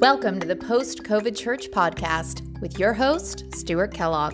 Welcome to the Post COVID Church Podcast with your host, Stuart Kellogg.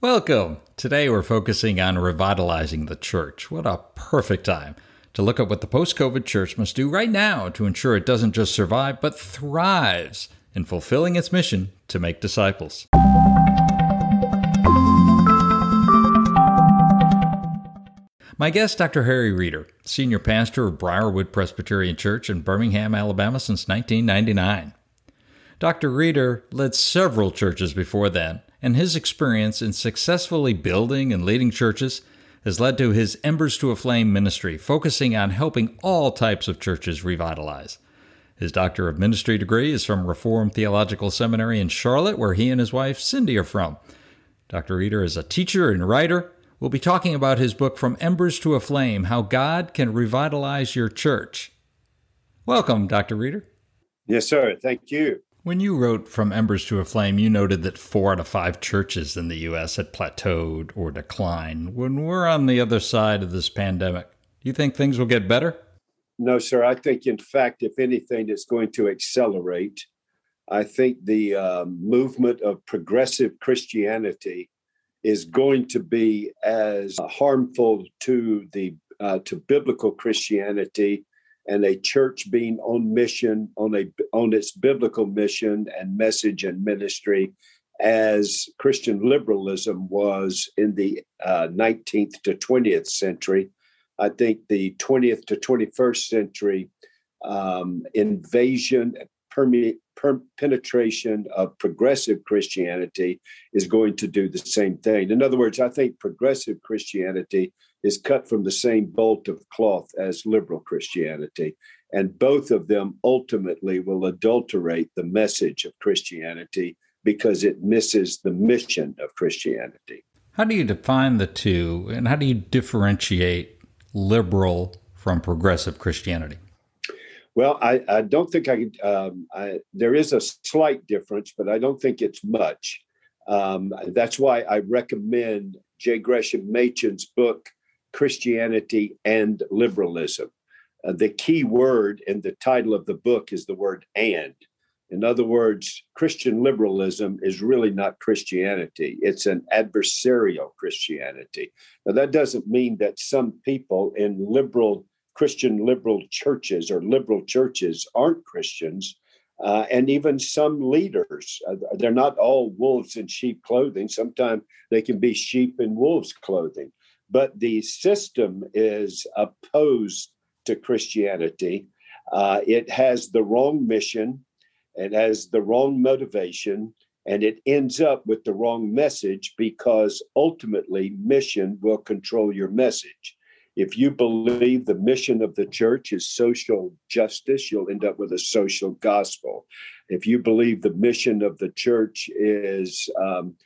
Welcome. Today we're focusing on revitalizing the church. What a perfect time to look at what the post COVID church must do right now to ensure it doesn't just survive, but thrives in fulfilling its mission to make disciples. My guest, Dr. Harry Reeder, senior pastor of Briarwood Presbyterian Church in Birmingham, Alabama since 1999. Dr. Reeder led several churches before then, and his experience in successfully building and leading churches has led to his Embers to a Flame ministry, focusing on helping all types of churches revitalize. His Doctor of Ministry degree is from Reformed Theological Seminary in Charlotte, where he and his wife Cindy are from. Dr. Reeder is a teacher and writer We'll be talking about his book, From Embers to a Flame How God Can Revitalize Your Church. Welcome, Dr. Reeder. Yes, sir. Thank you. When you wrote From Embers to a Flame, you noted that four out of five churches in the U.S. had plateaued or declined. When we're on the other side of this pandemic, do you think things will get better? No, sir. I think, in fact, if anything, it's going to accelerate. I think the uh, movement of progressive Christianity is going to be as harmful to the uh, to biblical Christianity and a church being on mission on a on its biblical mission and message and ministry as Christian liberalism was in the uh, 19th to 20th century. I think the 20th to 21st century um, invasion permeate per- penetration of progressive Christianity is going to do the same thing. In other words, I think progressive Christianity is cut from the same bolt of cloth as liberal Christianity. And both of them ultimately will adulterate the message of Christianity because it misses the mission of Christianity. How do you define the two, and how do you differentiate liberal from progressive Christianity? Well, I, I don't think I, um, I, there is a slight difference, but I don't think it's much. Um, that's why I recommend J. Gresham Machen's book, Christianity and Liberalism. Uh, the key word in the title of the book is the word and. In other words, Christian liberalism is really not Christianity. It's an adversarial Christianity. Now, that doesn't mean that some people in liberal Christian liberal churches or liberal churches aren't Christians. Uh, and even some leaders, uh, they're not all wolves in sheep clothing. Sometimes they can be sheep in wolves' clothing. But the system is opposed to Christianity. Uh, it has the wrong mission, it has the wrong motivation, and it ends up with the wrong message because ultimately mission will control your message. If you believe the mission of the church is social justice, you'll end up with a social gospel. If you believe the mission of the church is um,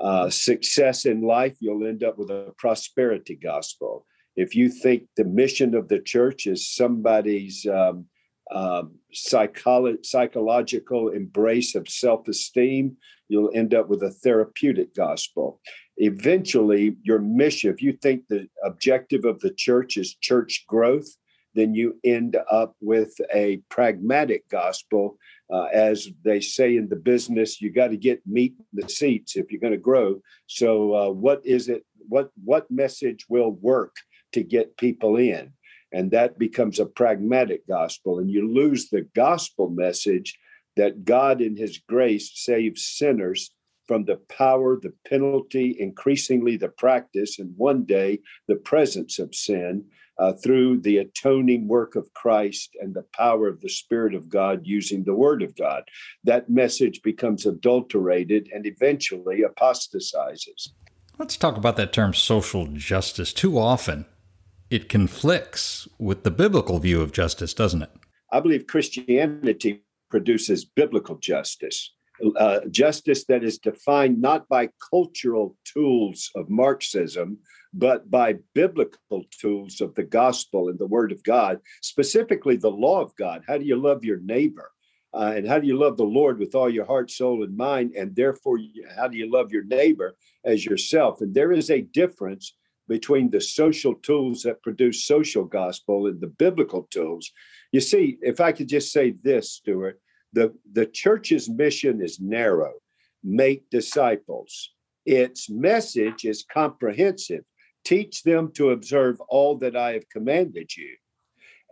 uh, success in life, you'll end up with a prosperity gospel. If you think the mission of the church is somebody's um, um, psycholo- psychological embrace of self esteem, you'll end up with a therapeutic gospel eventually your mission if you think the objective of the church is church growth then you end up with a pragmatic gospel uh, as they say in the business you got to get meat in the seats if you're going to grow. So uh, what is it what what message will work to get people in? And that becomes a pragmatic gospel and you lose the gospel message that god in his grace saves sinners from the power, the penalty, increasingly the practice, and one day the presence of sin uh, through the atoning work of Christ and the power of the Spirit of God using the Word of God. That message becomes adulterated and eventually apostatizes. Let's talk about that term social justice. Too often it conflicts with the biblical view of justice, doesn't it? I believe Christianity produces biblical justice uh, justice that is defined not by cultural tools of Marxism, but by biblical tools of the gospel and the word of God, specifically the law of God. How do you love your neighbor? Uh, and how do you love the Lord with all your heart, soul, and mind? And therefore, how do you love your neighbor as yourself? And there is a difference between the social tools that produce social gospel and the biblical tools. You see, if I could just say this, Stuart, the, the church's mission is narrow make disciples. Its message is comprehensive teach them to observe all that I have commanded you.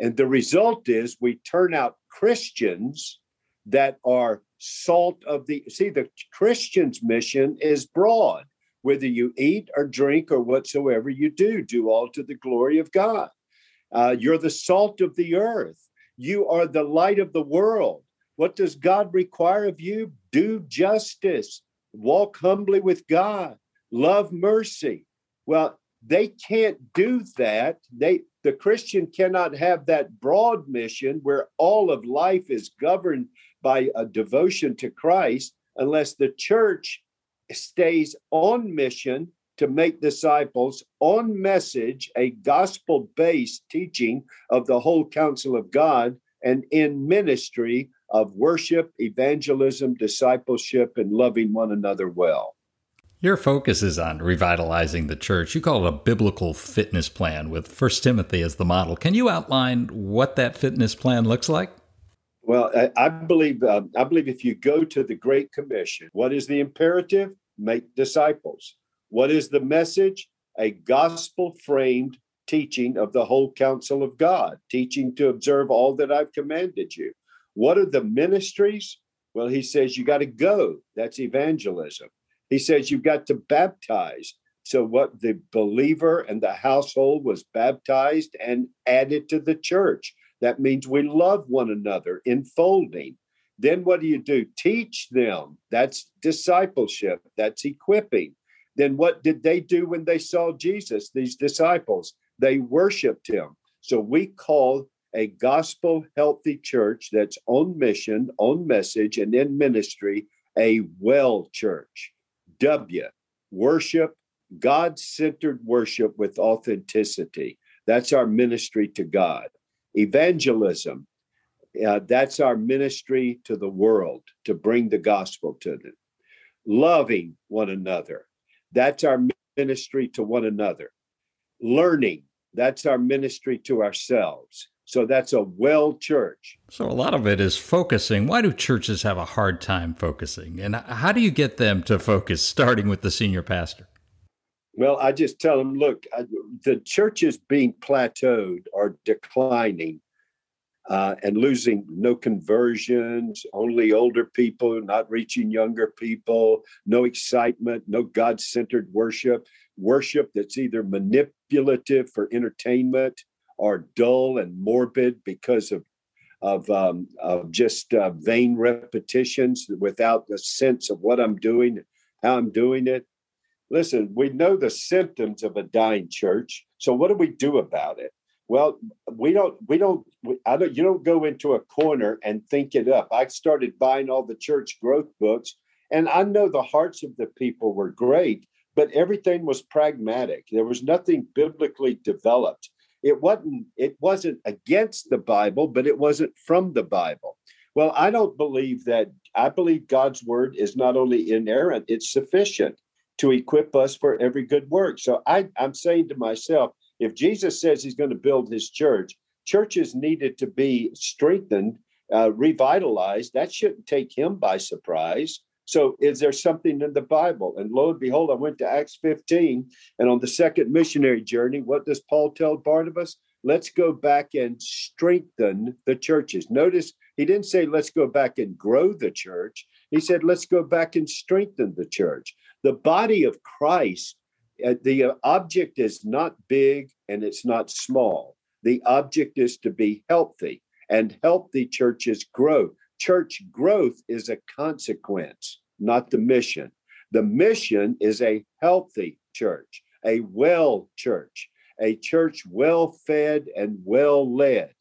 And the result is we turn out Christians that are salt of the see the Christian's mission is broad whether you eat or drink or whatsoever you do, do all to the glory of God. Uh, you're the salt of the earth. You are the light of the world. What does God require of you? Do justice, walk humbly with God, love mercy. Well, they can't do that. They the Christian cannot have that broad mission where all of life is governed by a devotion to Christ unless the church stays on mission to make disciples on message, a gospel based teaching of the whole counsel of God, and in ministry of worship, evangelism, discipleship, and loving one another well. Your focus is on revitalizing the church. You call it a biblical fitness plan with First Timothy as the model. Can you outline what that fitness plan looks like? Well, I, I believe uh, I believe if you go to the Great Commission, what is the imperative? Make disciples. What is the message? A gospel framed teaching of the whole counsel of God, teaching to observe all that I've commanded you. What are the ministries? Well, he says you got to go. That's evangelism. He says you've got to baptize. So, what the believer and the household was baptized and added to the church. That means we love one another, enfolding. Then what do you do? Teach them. That's discipleship, that's equipping. Then what did they do when they saw Jesus, these disciples? They worshiped him. So we call a gospel healthy church that's on mission, on message, and in ministry a well church. W, worship, God centered worship with authenticity. That's our ministry to God evangelism. Uh, that's our ministry to the world to bring the gospel to them. Loving one another. That's our ministry to one another. Learning. That's our ministry to ourselves. So that's a well church. So a lot of it is focusing. Why do churches have a hard time focusing? And how do you get them to focus, starting with the senior pastor? Well, I just tell them, look, I, the churches being plateaued or declining uh, and losing no conversions, only older people, not reaching younger people, no excitement, no God centered worship, worship that's either manipulative for entertainment or dull and morbid because of of, um, of just uh, vain repetitions without the sense of what I'm doing, how I'm doing it listen, we know the symptoms of a dying church. So what do we do about it? Well, we don't, we don't, we, I don't, you don't go into a corner and think it up. I started buying all the church growth books, and I know the hearts of the people were great, but everything was pragmatic. There was nothing biblically developed. It wasn't, it wasn't against the Bible, but it wasn't from the Bible. Well, I don't believe that. I believe God's word is not only inerrant, it's sufficient to equip us for every good work. So I, I'm saying to myself, if Jesus says he's going to build his church, churches needed to be strengthened, uh, revitalized. That shouldn't take him by surprise. So, is there something in the Bible? And lo and behold, I went to Acts 15, and on the second missionary journey, what does Paul tell Barnabas? Let's go back and strengthen the churches. Notice he didn't say, let's go back and grow the church. He said, let's go back and strengthen the church the body of Christ, uh, the object is not big and it's not small. The object is to be healthy, and healthy churches grow. Church growth is a consequence, not the mission. The mission is a healthy church, a well church, a church well fed and well led.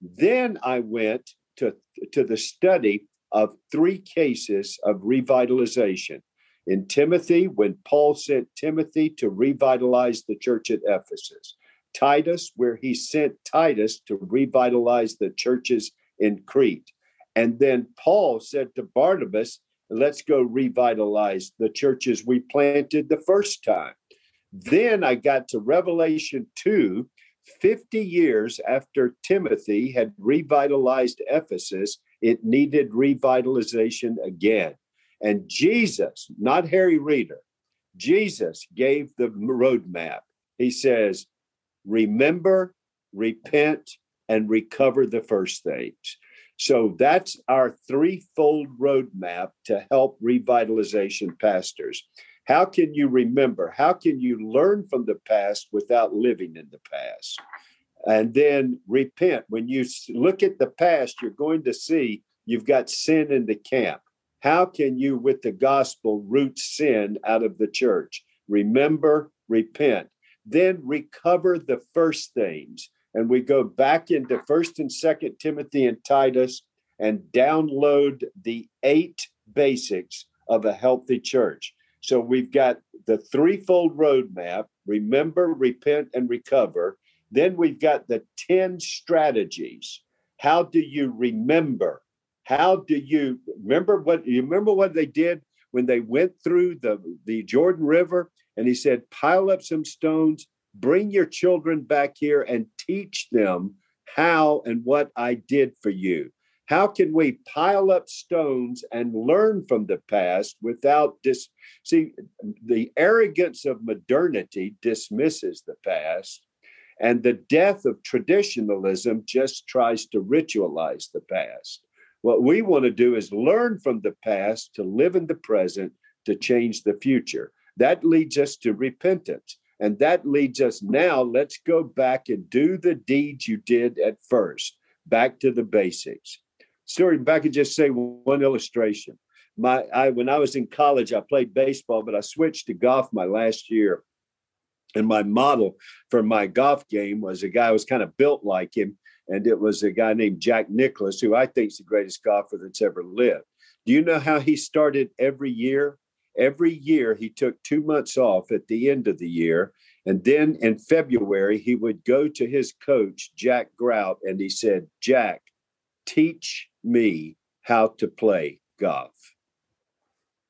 Then I went to, to the study of three cases of revitalization in Timothy when Paul sent Timothy to revitalize the church at Ephesus, Titus, where he sent Titus to revitalize the churches in Crete. And then Paul said to Barnabas, Let's go revitalize the churches we planted the first time. Then I got to Revelation 2, 50 years after Timothy had revitalized Ephesus, it needed revitalization again. And Jesus, not Harry Reeder, Jesus gave the roadmap. He says, Remember, repent, and recover the first things. So that's our threefold roadmap to help revitalization pastors. How can you remember? How can you learn from the past without living in the past? And then repent. When you look at the past, you're going to see you've got sin in the camp. How can you, with the gospel, root sin out of the church? Remember, repent, then recover the first things and we go back into first and second timothy and titus and download the eight basics of a healthy church. So we've got the threefold roadmap remember repent and recover. Then we've got the 10 strategies. How do you remember? How do you remember what you remember what they did when they went through the the jordan river? And he said pile up some stones bring your children back here and teach them how and what I did for you. How can we pile up stones and learn from the past without dis? See, the arrogance of modernity dismisses the past, and the death of traditionalism just tries to ritualize the past. What we want to do is learn from the past to live in the present to change the future. That leads us to repentance. And that leads us now, let's go back and do the deeds you did at first, back to the basics. Story, if I could just say one illustration. My I when I was in college, I played baseball, but I switched to golf my last year. And my model for my golf game was a guy who was kind of built like him. And it was a guy named Jack Nicklaus, who I think is the greatest golfer that's ever lived. Do you know how he started every year? Every year, he took two months off at the end of the year. And then in February, he would go to his coach, Jack Grout, and he said, Jack, teach me how to play golf.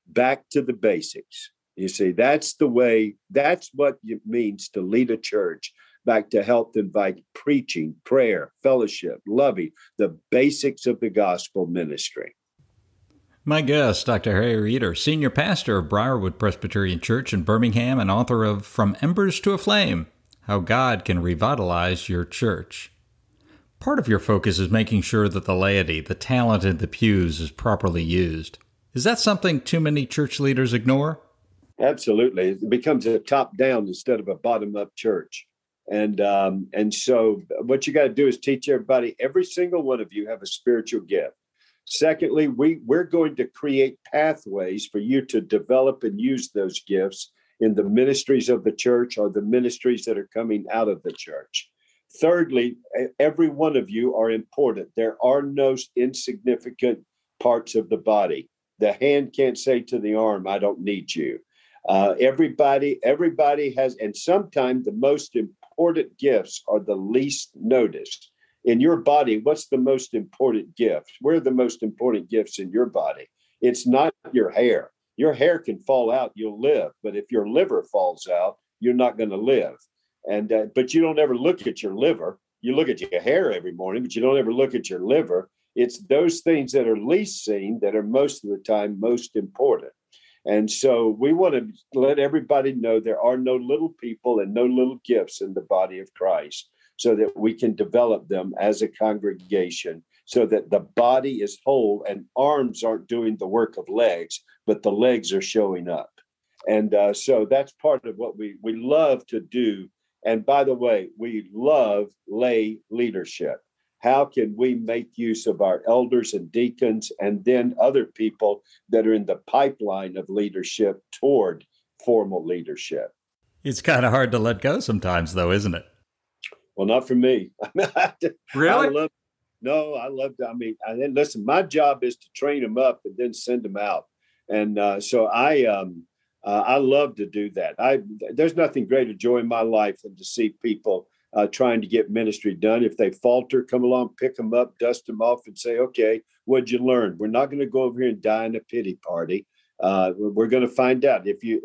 Back to the basics. You see, that's the way, that's what it means to lead a church back to health invite preaching, prayer, fellowship, loving, the basics of the gospel ministry. My guest, Dr. Harry Reeder, senior pastor of Briarwood Presbyterian Church in Birmingham and author of From Embers to a Flame How God Can Revitalize Your Church. Part of your focus is making sure that the laity, the talent in the pews, is properly used. Is that something too many church leaders ignore? Absolutely. It becomes a top down instead of a bottom up church. And um, and so what you got to do is teach everybody, every single one of you have a spiritual gift Secondly, we, we're going to create pathways for you to develop and use those gifts in the ministries of the church or the ministries that are coming out of the church. Thirdly, every one of you are important. There are no insignificant parts of the body. The hand can't say to the arm, I don't need you. Uh, everybody, everybody has, and sometimes the most important gifts are the least noticed in your body, what's the most important gift? Where are the most important gifts in your body? It's not your hair. Your hair can fall out, you'll live. But if your liver falls out, you're not going to live. And uh, but you don't ever look at your liver. You look at your hair every morning, but you don't ever look at your liver. It's those things that are least seen that are most of the time most important. And so we want to let everybody know there are no little people and no little gifts in the body of Christ so that we can develop them as a congregation so that the body is whole and arms aren't doing the work of legs, but the legs are showing up. And uh, so that's part of what we, we love to do. And by the way, we love lay leadership. How can we make use of our elders and deacons and then other people that are in the pipeline of leadership toward formal leadership? It's kind of hard to let go sometimes, though, isn't it? Well, not for me. really? I love, no, I love. I mean, I, and listen, my job is to train them up and then send them out. And uh, so I, um, uh, I love to do that. I there's nothing greater joy in my life than to see people uh, trying to get ministry done. If they falter, come along, pick them up, dust them off, and say, "Okay, what'd you learn?" We're not going to go over here and die in a pity party. Uh, we're going to find out if you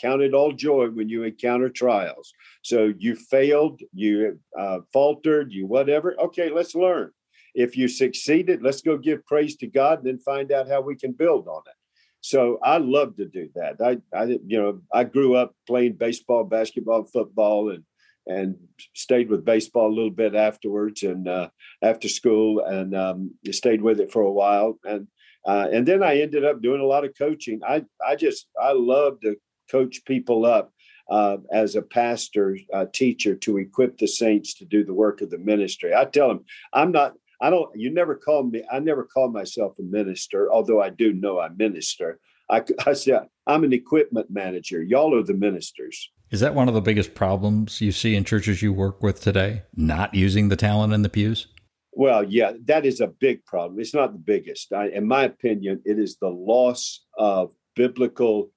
count it all joy when you encounter trials. So you failed, you uh, faltered, you whatever. Okay, let's learn. If you succeeded, let's go give praise to God, and then find out how we can build on it. So I love to do that. I, I, you know, I grew up playing baseball, basketball, football, and and stayed with baseball a little bit afterwards and uh, after school, and um, stayed with it for a while. And uh, and then I ended up doing a lot of coaching. I I just I love to coach people up uh, as a pastor uh, teacher to equip the saints to do the work of the ministry. I tell them I'm not I don't, you never call me, I never call myself a minister, although I do know I minister. I, I say I'm an equipment manager. Y'all are the ministers. Is that one of the biggest problems you see in churches you work with today? Not using the talent in the pews? Well, yeah, that is a big problem. It's not the biggest. I, in my opinion, it is the loss of biblical,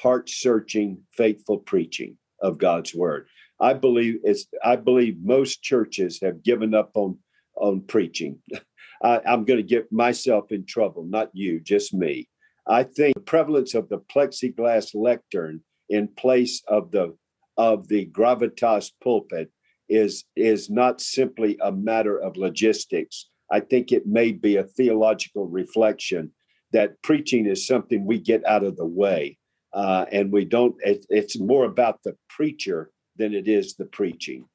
heart searching, faithful preaching of God's word. I believe it's, I believe most churches have given up on on preaching. I, I'm going to get myself in trouble, not you, just me. I think the prevalence of the plexiglass lectern in place of the of the gravitas pulpit is is not simply a matter of logistics. I think it may be a theological reflection that preaching is something we get out of the way, uh, and we don't. It, it's more about the preacher than it is the preaching.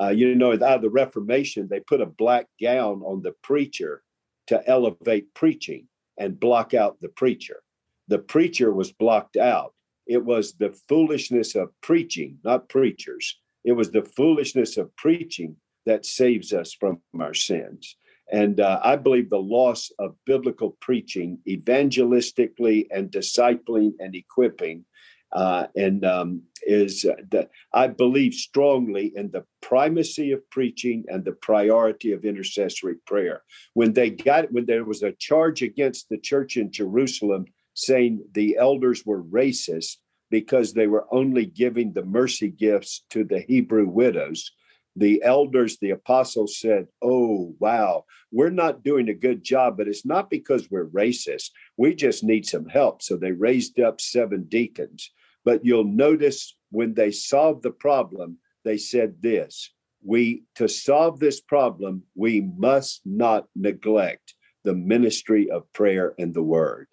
Uh, you know, out of the Reformation, they put a black gown on the preacher to elevate preaching and block out the preacher. The preacher was blocked out. It was the foolishness of preaching, not preachers. It was the foolishness of preaching that saves us from our sins. And uh, I believe the loss of biblical preaching, evangelistically and discipling and equipping, uh, and um, is uh, that I believe strongly in the primacy of preaching and the priority of intercessory prayer. When they got when there was a charge against the church in Jerusalem saying the elders were racist because they were only giving the mercy gifts to the Hebrew widows. The elders, the apostles said, Oh, wow, we're not doing a good job, but it's not because we're racist. We just need some help. So they raised up seven deacons. But you'll notice when they solved the problem, they said this we to solve this problem we must not neglect the ministry of prayer and the word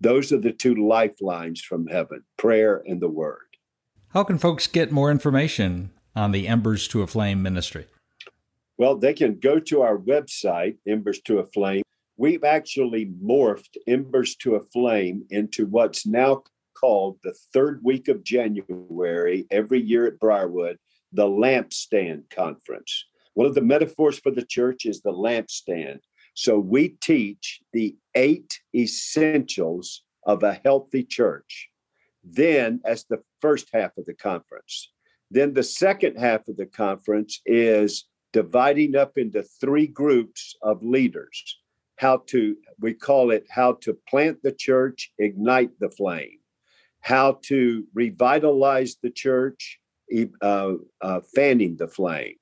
those are the two lifelines from heaven prayer and the word how can folks get more information on the embers to a flame ministry well they can go to our website embers to a flame we've actually morphed embers to a flame into what's now called the third week of January every year at Briarwood, the Lampstand Conference. One of the metaphors for the church is the lampstand. So we teach the eight essentials of a healthy church. Then, as the first half of the conference. Then the second half of the conference is dividing up into three groups of leaders. How to, we call it how to plant the church, ignite the flame how to revitalize the church, uh, uh, fanning the flame,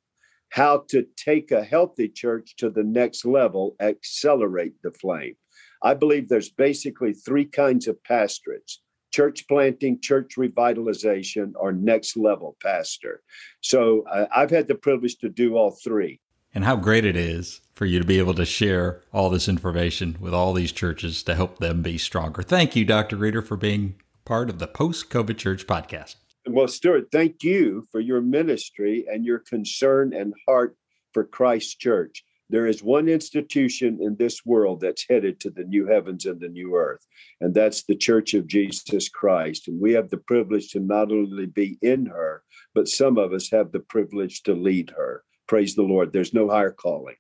how to take a healthy church to the next level, accelerate the flame. I believe there's basically three kinds of pastorates church planting, church revitalization, or next level pastor. So uh, I've had the privilege to do all three. And how great it is for you to be able to share all this information with all these churches to help them be stronger. Thank you, Dr. Reeder, for being part of the Post COVID Church podcast. Well, Stuart, thank you for your ministry and your concern and heart for Christ Church. There is one institution in this world that's headed to the new heavens and the new earth, and that's the Church of Jesus Christ. And we have the privilege to not only be in her, but some of us have the privilege to lead her. Praise the Lord. There's no higher calling.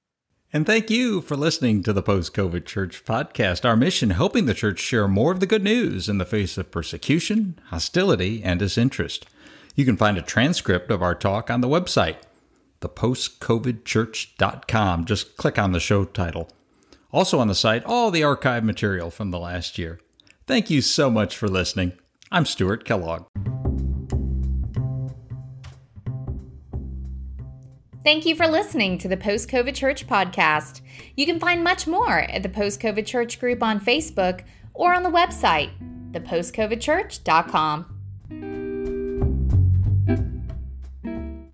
And thank you for listening to the Post COVID Church podcast. Our mission helping the church share more of the good news in the face of persecution, hostility, and disinterest. You can find a transcript of our talk on the website, thepostcovidchurch.com. Just click on the show title. Also on the site, all the archive material from the last year. Thank you so much for listening. I'm Stuart Kellogg. Thank you for listening to the Post COVID Church podcast. You can find much more at the Post COVID Church group on Facebook or on the website, thepostcovidchurch.com.